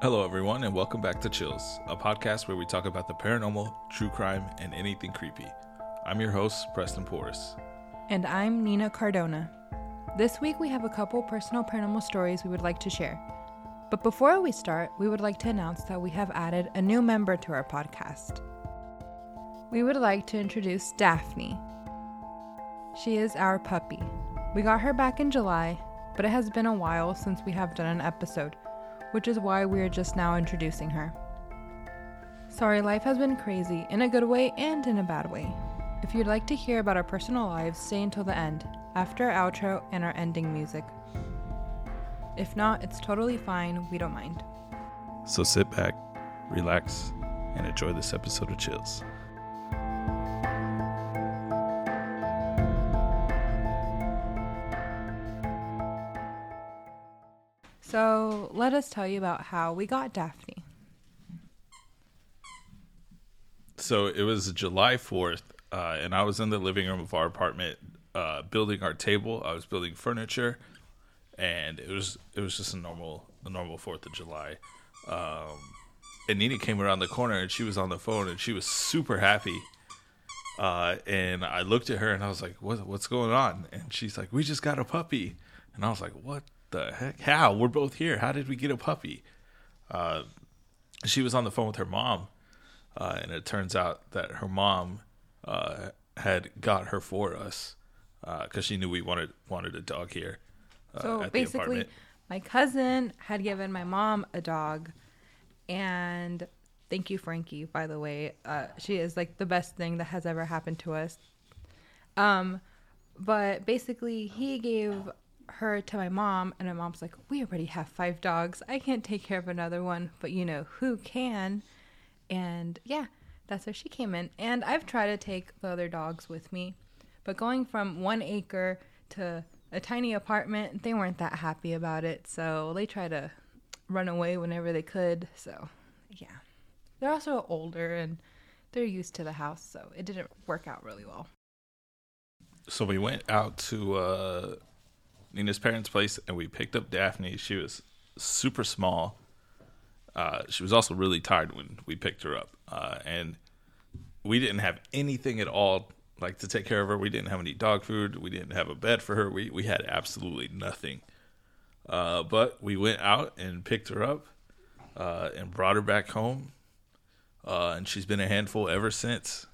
Hello, everyone, and welcome back to Chills, a podcast where we talk about the paranormal, true crime, and anything creepy. I'm your host, Preston Porras. And I'm Nina Cardona. This week we have a couple personal paranormal stories we would like to share. But before we start, we would like to announce that we have added a new member to our podcast. We would like to introduce Daphne. She is our puppy. We got her back in July, but it has been a while since we have done an episode, which is why we are just now introducing her. Sorry, life has been crazy in a good way and in a bad way. If you'd like to hear about our personal lives, stay until the end, after our outro and our ending music. If not, it's totally fine, we don't mind. So sit back, relax, and enjoy this episode of Chills. So, let us tell you about how we got Daphne. So it was July 4th, uh, and I was in the living room of our apartment uh, building our table. I was building furniture, and it was it was just a normal a normal Fourth of July. Um, and Nina came around the corner, and she was on the phone, and she was super happy. Uh, and I looked at her, and I was like, "What what's going on?" And she's like, "We just got a puppy," and I was like, "What the heck? How? We're both here. How did we get a puppy?" Uh, she was on the phone with her mom, uh, and it turns out that her mom uh, had got her for us because she knew we wanted wanted a dog here. Uh, So, basically, my cousin had given my mom a dog, and thank you, Frankie, by the way. Uh, she is like the best thing that has ever happened to us. Um, but basically, he gave her to my mom, and my mom's like, "We already have five dogs. I can't take care of another one, but you know who can?" And yeah, that's where she came in. And I've tried to take the other dogs with me, but going from one acre to a tiny apartment, they weren't that happy about it. So they try to run away whenever they could. So yeah, they're also older and they're used to the house, so it didn't work out really well. so we went out to uh, Nina's parents' place and we picked up Daphne. She was super small. Uh, she was also really tired when we picked her up, uh, and we didn't have anything at all like to take care of her. We didn't have any dog food. We didn't have a bed for her. We we had absolutely nothing. Uh, but we went out and picked her up uh, and brought her back home, uh, and she's been a handful ever since.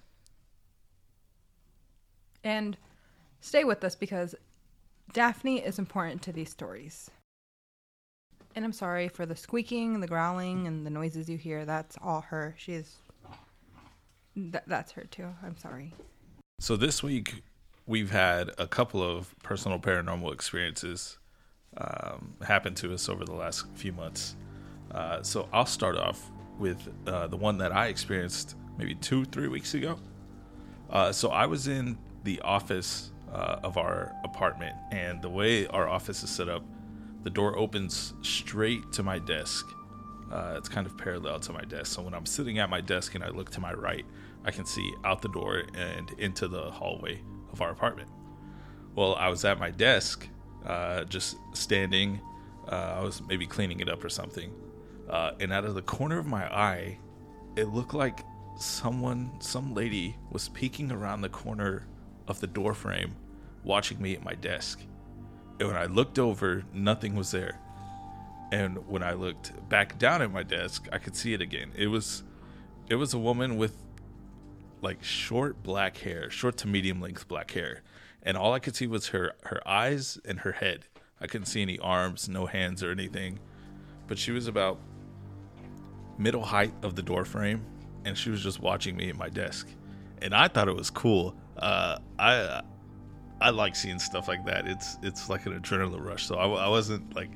And stay with us because Daphne is important to these stories. And I'm sorry for the squeaking, the growling, and the noises you hear. That's all her. She's. Th- that's her too. I'm sorry. So this week we've had a couple of personal paranormal experiences um, happen to us over the last few months. Uh, so I'll start off with uh, the one that I experienced maybe two, three weeks ago. Uh, so I was in the office uh, of our apartment, and the way our office is set up, the door opens straight to my desk. Uh, it's kind of parallel to my desk. So when I'm sitting at my desk and I look to my right, I can see out the door and into the hallway of our apartment. Well, I was at my desk, uh, just standing. Uh, I was maybe cleaning it up or something. Uh, and out of the corner of my eye, it looked like someone, some lady, was peeking around the corner of the door frame, watching me at my desk. And when I looked over, nothing was there. And when I looked back down at my desk, I could see it again. It was, it was a woman with like short black hair, short to medium length black hair, and all I could see was her her eyes and her head. I couldn't see any arms, no hands or anything, but she was about middle height of the door frame, and she was just watching me at my desk, and I thought it was cool. Uh, I I like seeing stuff like that. It's it's like an adrenaline rush. So I, I wasn't like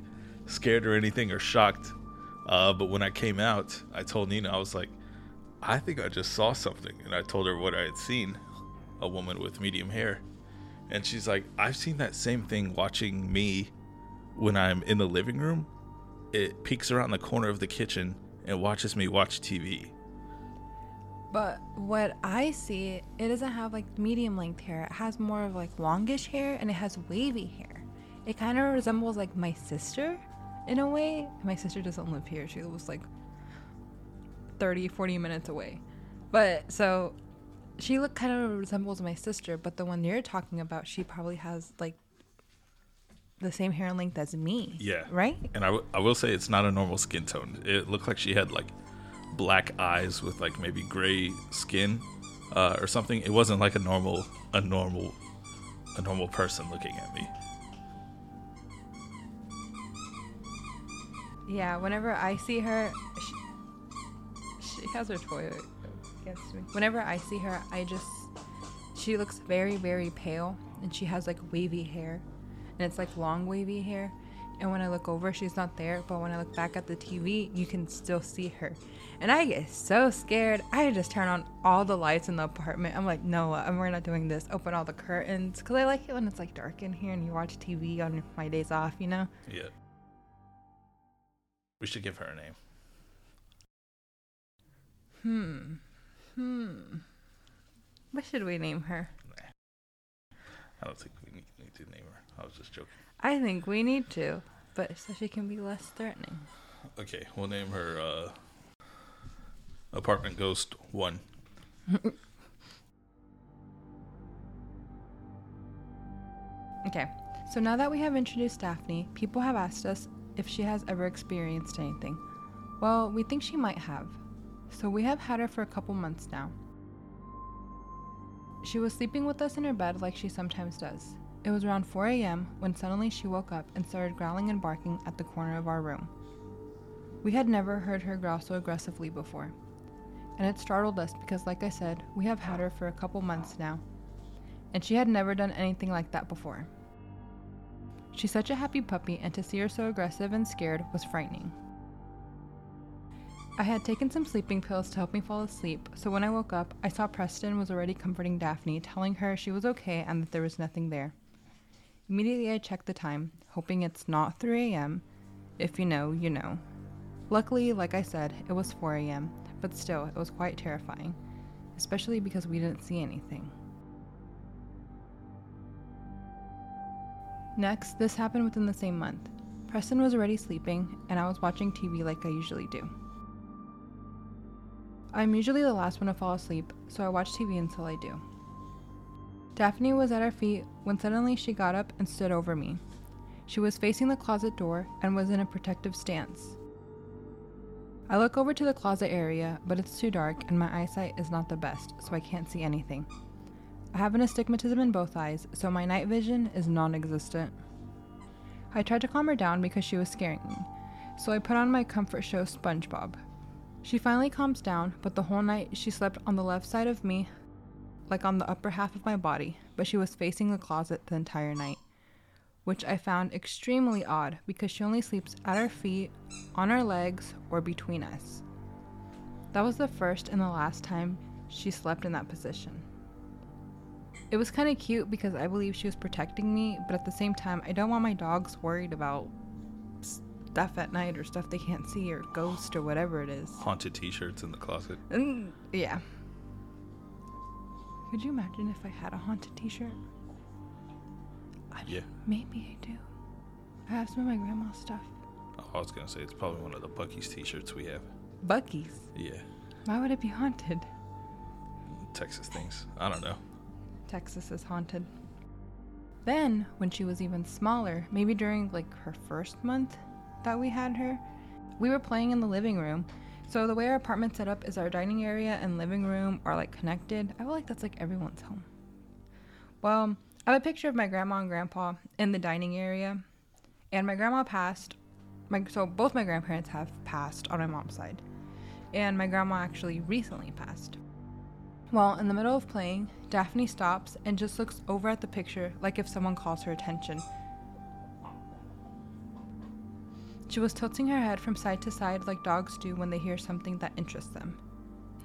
scared or anything or shocked. Uh, but when I came out, I told Nina I was like, I think I just saw something, and I told her what I had seen, a woman with medium hair, and she's like, I've seen that same thing watching me when I'm in the living room. It peeks around the corner of the kitchen and watches me watch TV. But what I see, it doesn't have like medium length hair. It has more of like longish hair and it has wavy hair. It kind of resembles like my sister in a way. My sister doesn't live here. She was like 30, 40 minutes away. But so she look kind of resembles my sister, but the one you're talking about, she probably has like the same hair length as me. Yeah. Right? And I, w- I will say it's not a normal skin tone. It looked like she had like black eyes with like maybe gray skin uh, or something. It wasn't like a normal a normal a normal person looking at me. Yeah, whenever I see her, she, she has her toy against me. Whenever I see her, I just she looks very very pale, and she has like wavy hair, and it's like long wavy hair. And when I look over, she's not there. But when I look back at the TV, you can still see her. And I get so scared. I just turn on all the lights in the apartment. I'm like, no, we're not doing this. Open all the curtains. Because I like it when it's like dark in here and you watch TV on my days off, you know? Yeah. We should give her a name. Hmm. Hmm. What should we name her? Nah. I don't think we need, need to name her. I was just joking. I think we need to, but so she can be less threatening. Okay, we'll name her uh, Apartment Ghost 1. Okay, so now that we have introduced Daphne, people have asked us if she has ever experienced anything. Well, we think she might have. So we have had her for a couple months now. She was sleeping with us in her bed like she sometimes does. It was around 4 a.m. when suddenly she woke up and started growling and barking at the corner of our room. We had never heard her growl so aggressively before. And it startled us because, like I said, we have had her for a couple months now. And she had never done anything like that before. She's such a happy puppy, and to see her so aggressive and scared was frightening. I had taken some sleeping pills to help me fall asleep, so when I woke up, I saw Preston was already comforting Daphne, telling her she was okay and that there was nothing there. Immediately, I checked the time, hoping it's not 3 a.m. If you know, you know. Luckily, like I said, it was 4 a.m., but still, it was quite terrifying, especially because we didn't see anything. Next, this happened within the same month. Preston was already sleeping, and I was watching TV like I usually do. I'm usually the last one to fall asleep, so I watch TV until I do. Daphne was at our feet when suddenly she got up and stood over me. She was facing the closet door and was in a protective stance. I look over to the closet area, but it's too dark and my eyesight is not the best, so I can't see anything. I have an astigmatism in both eyes, so my night vision is non existent. I tried to calm her down because she was scaring me, so I put on my comfort show SpongeBob. She finally calms down, but the whole night she slept on the left side of me, like on the upper half of my body, but she was facing the closet the entire night, which I found extremely odd because she only sleeps at our feet, on our legs, or between us. That was the first and the last time she slept in that position. It was kind of cute because I believe she was protecting me, but at the same time, I don't want my dogs worried about stuff at night or stuff they can't see or ghosts or whatever it is. Haunted t shirts in the closet. And yeah. Could you imagine if I had a haunted t shirt? Yeah. Maybe I do. I have some of my grandma's stuff. Oh, I was going to say it's probably one of the Buc-ee's t shirts we have. Buc-ee's. Yeah. Why would it be haunted? Texas things. I don't know. Texas is haunted. Then, when she was even smaller, maybe during like her first month that we had her, we were playing in the living room. So the way our apartment set up is our dining area and living room are like connected. I feel like that's like everyone's home. Well, I have a picture of my grandma and grandpa in the dining area, and my grandma passed. My so both my grandparents have passed on my mom's side, and my grandma actually recently passed. Well, in the middle of playing, Daphne stops and just looks over at the picture like if someone calls her attention. She was tilting her head from side to side like dogs do when they hear something that interests them.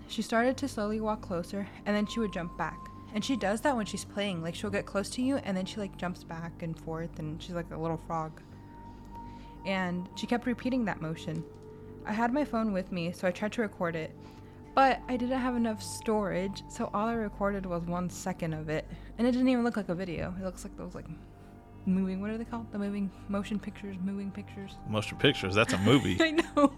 She started to slowly walk closer and then she would jump back. And she does that when she's playing. Like she'll get close to you and then she like jumps back and forth and she's like a little frog. And she kept repeating that motion. I had my phone with me, so I tried to record it. But I didn't have enough storage, so all I recorded was one second of it. And it didn't even look like a video. It looks like those like moving. What are they called? The moving motion pictures, moving pictures. Motion pictures. That's a movie. I know.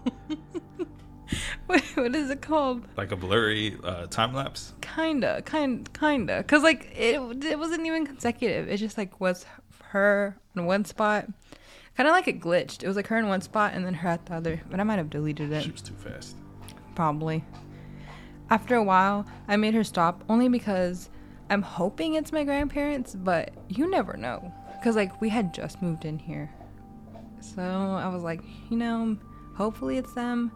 what, what is it called? like a blurry uh, time lapse. Kinda, kind, kinda. Cause like it, it wasn't even consecutive. It just like was her in one spot, kind of like it glitched. It was like her in one spot and then her at the other. But I might have deleted it. She was too fast. Probably. After a while, I made her stop only because I'm hoping it's my grandparents, but you never know. Because, like, we had just moved in here. So I was like, you know, hopefully it's them,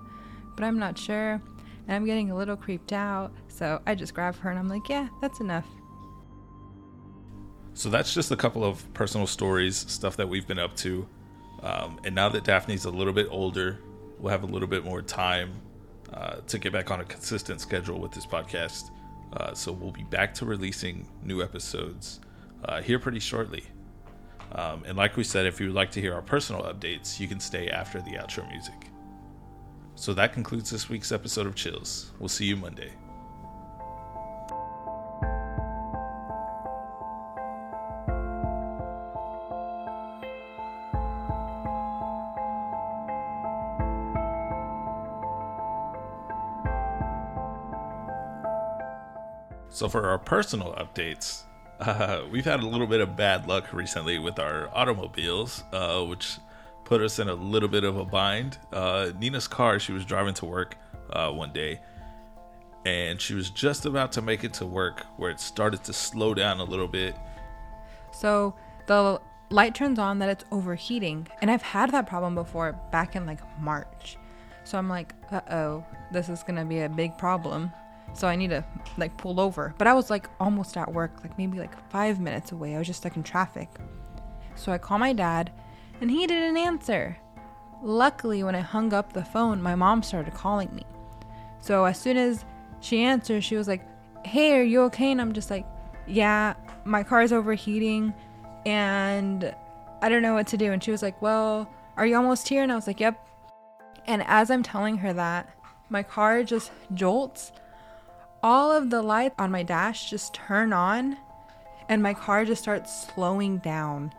but I'm not sure. And I'm getting a little creeped out. So I just grab her and I'm like, yeah, that's enough. So that's just a couple of personal stories, stuff that we've been up to. Um, and now that Daphne's a little bit older, we'll have a little bit more time uh, to get back on a consistent schedule with this podcast. Uh, so we'll be back to releasing new episodes uh, here pretty shortly. Um, and like we said, if you would like to hear our personal updates, you can stay after the outro music. So that concludes this week's episode of Chills. We'll see you Monday. So, for our personal updates, uh, we've had a little bit of bad luck recently with our automobiles, uh, which put us in a little bit of a bind. Uh, Nina's car, she was driving to work uh, one day, and she was just about to make it to work where it started to slow down a little bit. So the light turns on that it's overheating. And I've had that problem before back in like March. So I'm like, uh oh, this is to be a big problem. So I need to like pull over. But I was like almost at work, like maybe like five minutes away. I was just stuck in traffic. So I call my dad and he didn't answer. Luckily, when I hung up the phone, my mom started calling me. So as soon as she answered, she was like, Hey, are you okay? And I'm just like, Yeah, my car's overheating and I don't know what to do. And she was like, Well, are you almost here? And I was like, Yep. And as I'm telling her that, my car just jolts. All of the lights on my dash just turn on and my car just starts slowing down.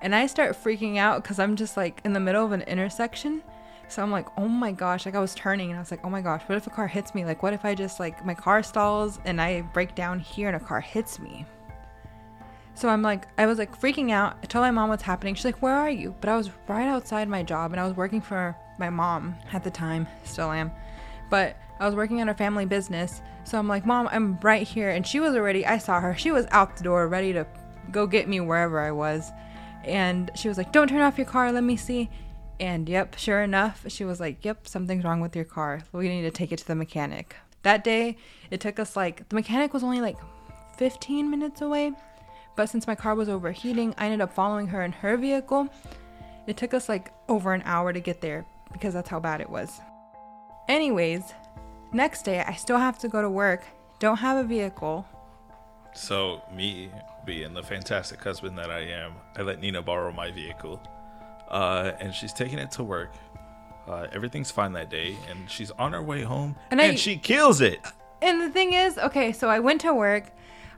And I start freaking out because I'm just like in the middle of an intersection. So I'm like, oh my gosh, like I was turning and I was like, oh my gosh, what if a car hits me? Like, what if I just like my car stalls and I break down here and a car hits me? So I'm like, I was like freaking out. I told my mom what's happening. She's like, where are you? But I was right outside my job and I was working for my mom at the time, still am. But I was working on her family business. So I'm like, Mom, I'm right here. And she was already, I saw her. She was out the door ready to go get me wherever I was. And she was like, Don't turn off your car. Let me see. And yep, sure enough, she was like, Yep, something's wrong with your car. We need to take it to the mechanic. That day, it took us like, the mechanic was only like 15 minutes away. But since my car was overheating, I ended up following her in her vehicle. It took us like over an hour to get there because that's how bad it was. Anyways, next day I still have to go to work, don't have a vehicle. So, me being the fantastic husband that I am, I let Nina borrow my vehicle. Uh, and she's taking it to work. Uh, everything's fine that day, and she's on her way home, And and, I- she kills it. And the thing is, okay, so I went to work.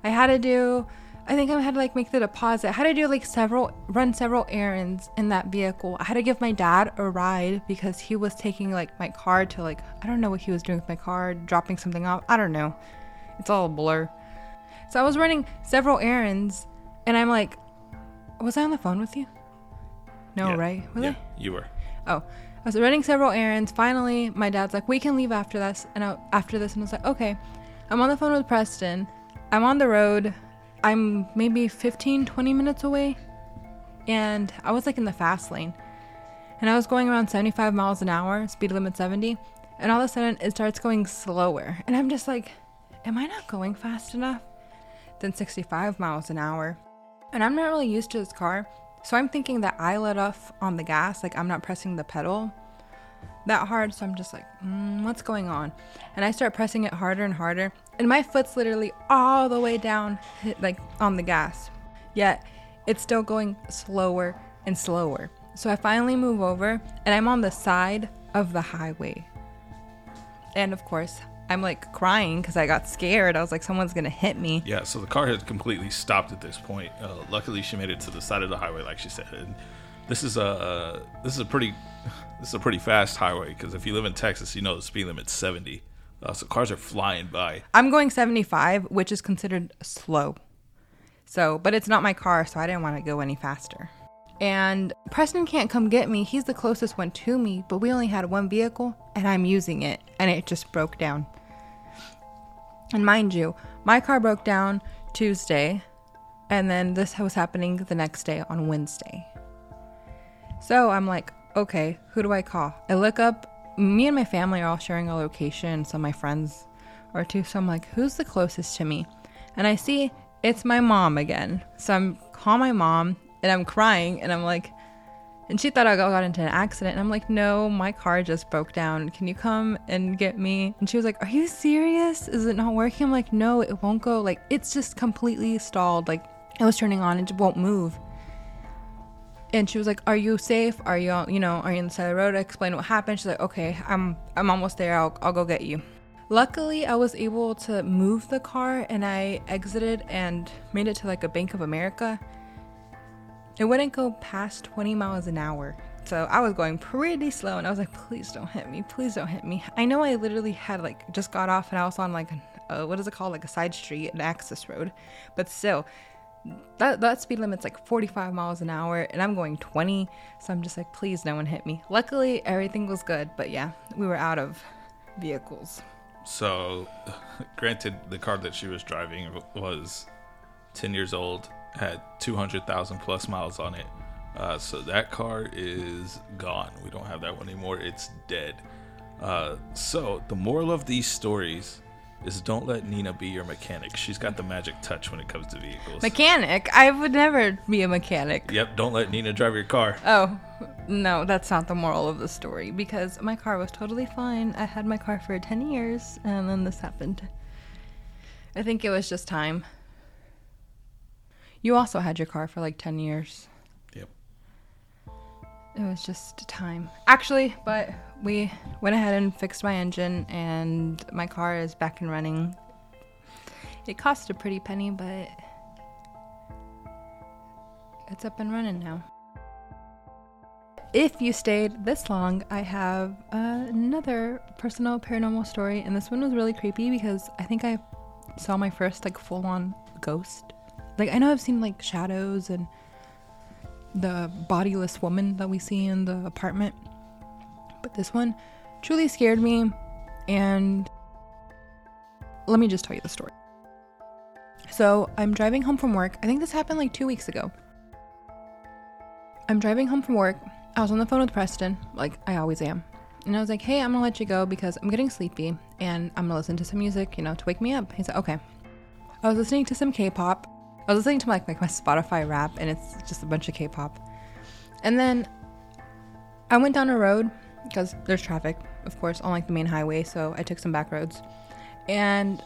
I had to do I think I had to like make the deposit. I had to do like several run several errands in that vehicle. I had to give my dad a ride because he was taking like my car to like I don't know what he was doing with my car, dropping something off. I don't know. It's all a blur. So I was running several errands and I'm like was I on the phone with you? No, Yeah. right? Was yeah, I? you were. Oh, I was running several errands. Finally, my dad's like, "We can leave after this." And I, after this, and I was like, "Okay." I'm on the phone with Preston. I'm on the road. I'm maybe 15, 20 minutes away, and I was like in the fast lane, and I was going around 75 miles an hour, speed limit 70, and all of a sudden it starts going slower, and I'm just like, "Am I not going fast enough?" Than 65 miles an hour, and I'm not really used to this car. So I'm thinking that I let off on the gas, like I'm not pressing the pedal that hard. So I'm just like, mm, what's going on? And I start pressing it harder and harder, and my foot's literally all the way down, like on the gas. Yet it's still going slower and slower. So I finally move over, and I'm on the side of the highway. And of course, I'm like crying because I got scared. I was like, someone's gonna hit me. Yeah, so the car had completely stopped at this point. Uh, luckily, she made it to the side of the highway, like she said. And this is a this is a pretty this is a pretty fast highway because if you live in Texas, you know the speed limit's 70. Uh, so cars are flying by. I'm going 75, which is considered slow. So, but it's not my car, so I didn't want to go any faster. And Preston can't come get me. He's the closest one to me, but we only had one vehicle and I'm using it and it just broke down. And mind you, my car broke down Tuesday and then this was happening the next day on Wednesday. So I'm like, okay, who do I call? I look up, me and my family are all sharing a location, so my friends are too. So I'm like, who's the closest to me? And I see it's my mom again. So I'm call my mom and I'm crying and I'm like, and she thought I got into an accident. And I'm like, no, my car just broke down. Can you come and get me? And she was like, are you serious? Is it not working? I'm like, no, it won't go. Like, it's just completely stalled. Like, it was turning on, it won't move. And she was like, "Are you safe? Are you, you know, are you on the side of the road?" I explained what happened. She's like, "Okay, I'm, I'm almost there. I'll, I'll go get you." Luckily, I was able to move the car and I exited and made it to like a Bank of America. It wouldn't go past 20 miles an hour. So I was going pretty slow and I was like, please don't hit me. Please don't hit me. I know I literally had like just got off and I was on like, a, what is it called? Like a side street, an access road. But still, that, that speed limit's like 45 miles an hour and I'm going 20. So I'm just like, please no one hit me. Luckily, everything was good. But yeah, we were out of vehicles. So, granted, the car that she was driving was 10 years old, had 200,000 plus miles on it. Uh, so that car is gone. We don't have that one anymore. It's dead. Uh, so the moral of these stories is don't let Nina be your mechanic. She's got the magic touch when it comes to vehicles. Mechanic? I would never be a mechanic. Yep, don't let Nina drive your car. Oh, no, that's not the moral of the story because my car was totally fine. I had my car for 10 years and then this happened. I think it was just time. You also had your car for like 10 years. It was just time. Actually, but we went ahead and fixed my engine and my car is back and running. It cost a pretty penny, but it's up and running now. If you stayed this long, I have uh, another personal paranormal story, and this one was really creepy because I think I saw my first like full on ghost. Like I know I've seen like shadows and the bodiless woman that we see in the apartment, but this one truly scared me. And let me just tell you the story. So I'm driving home from work. I think this happened like two weeks ago. I'm driving home from work. I was on the phone with Preston, like I always am. And I was like, hey, I'm gonna let you go because I'm getting sleepy and I'm gonna listen to some music, you know, to wake me up. He said, okay. I was listening to some K pop. I was listening to like, like my Spotify rap and it's just a bunch of K pop. And then I went down a road because there's traffic, of course, on like the main highway. So I took some back roads. And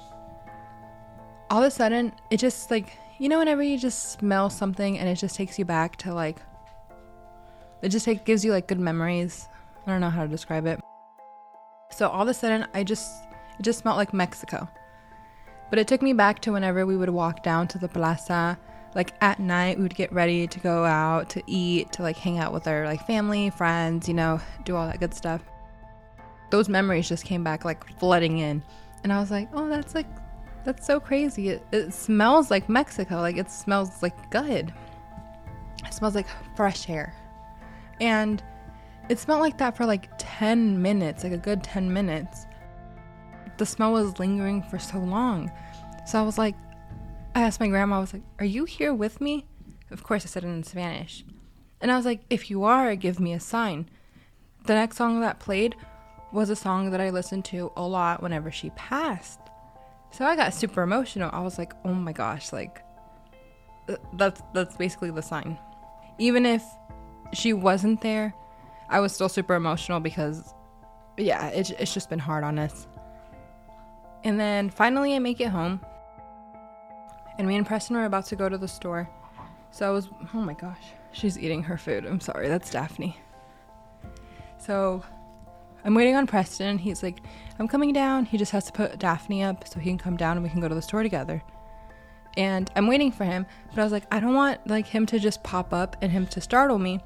all of a sudden, it just like, you know, whenever you just smell something and it just takes you back to like, it just gives you like good memories. I don't know how to describe it. So all of a sudden, I just, it just smelled like Mexico. But it took me back to whenever we would walk down to the plaza. Like at night, we would get ready to go out to eat, to like hang out with our like family, friends, you know, do all that good stuff. Those memories just came back like flooding in. And I was like, oh, that's like, that's so crazy. It, it smells like Mexico. Like it smells like good. It smells like fresh air. And it smelled like that for like 10 minutes, like a good 10 minutes. The smell was lingering for so long. So I was like, I asked my grandma, I was like, Are you here with me? Of course, I said it in Spanish. And I was like, If you are, give me a sign. The next song that played was a song that I listened to a lot whenever she passed. So I got super emotional. I was like, Oh my gosh, like, that's that's basically the sign. Even if she wasn't there, I was still super emotional because, yeah, it, it's just been hard on us. And then finally, I make it home, and me and Preston are about to go to the store. So I was, oh my gosh, she's eating her food. I'm sorry, that's Daphne. So I'm waiting on Preston. He's like, I'm coming down. He just has to put Daphne up so he can come down and we can go to the store together. And I'm waiting for him, but I was like, I don't want like him to just pop up and him to startle me.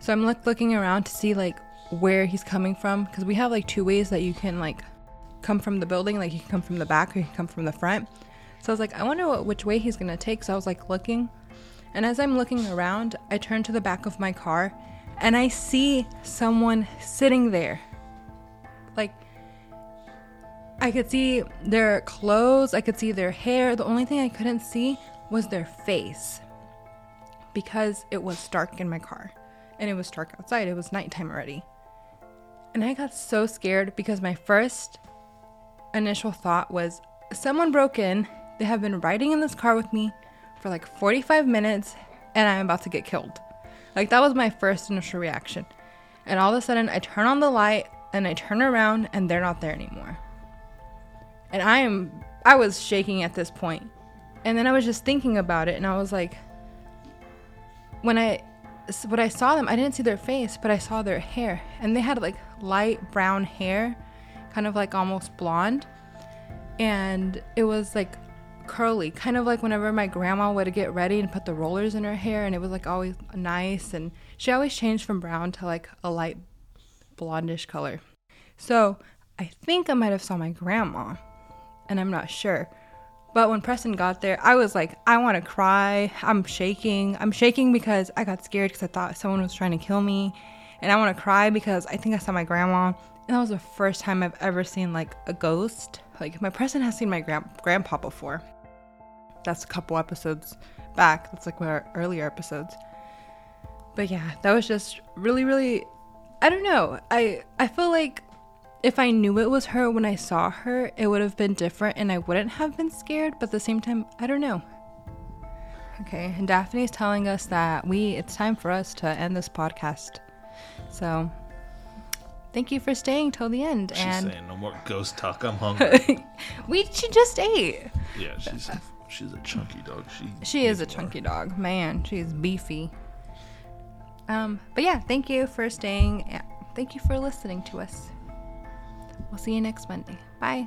So I'm like looking around to see like where he's coming from because we have like two ways that you can like come from the building. Like he can come from the back or he can come from the front. So I was like, I wonder what, which way he's gonna take. So I was like looking, and as I'm looking around, I turn to the back of my car, and I see someone sitting there. Like I could see their clothes, I could see their hair. The only thing I couldn't see was their face because it was dark in my car and it was dark outside. It was nighttime already. And I got so scared because my first initial thought was someone broke in. They have been riding in this car with me for like 45 minutes and I'm about to get killed. Like that was my first initial reaction. And all of a sudden I turn on the light and I turn around and they're not there anymore. And I am I was shaking at this point. And then I was just thinking about it and I was like when I when I saw them, I didn't see their face, but I saw their hair. And they had like light brown hair, kind of like almost blonde. And it was like curly, kind of like whenever my grandma would get ready and put the rollers in her hair, and it was like always nice. And she always changed from brown to like a light blondish color. So I think I might have saw my grandma, and I'm not sure. But when Preston got there, I was like, I want to cry. I'm shaking. I'm shaking because I got scared because I thought someone was trying to kill me. And I want to cry because I think I saw my grandma. And that was the first time I've ever seen like a ghost. Like my Preston has seen my grand- grandpa before. That's a couple episodes back. That's like our earlier episodes. But yeah, that was just really, really I don't know. I I feel like if I knew it was her when I saw her, it would have been different and I wouldn't have been scared, but at the same time, I don't know. Okay, and Daphne's telling us that we it's time for us to end this podcast. So thank you for staying till the end. She's and saying no more ghost talk. I'm hungry. we she just ate. yeah, she's a, she's a chunky dog. She She is a chunky dog. Man, she's beefy. Um, but yeah, thank you for staying. Thank you for listening to us. We'll see you next Monday. Bye.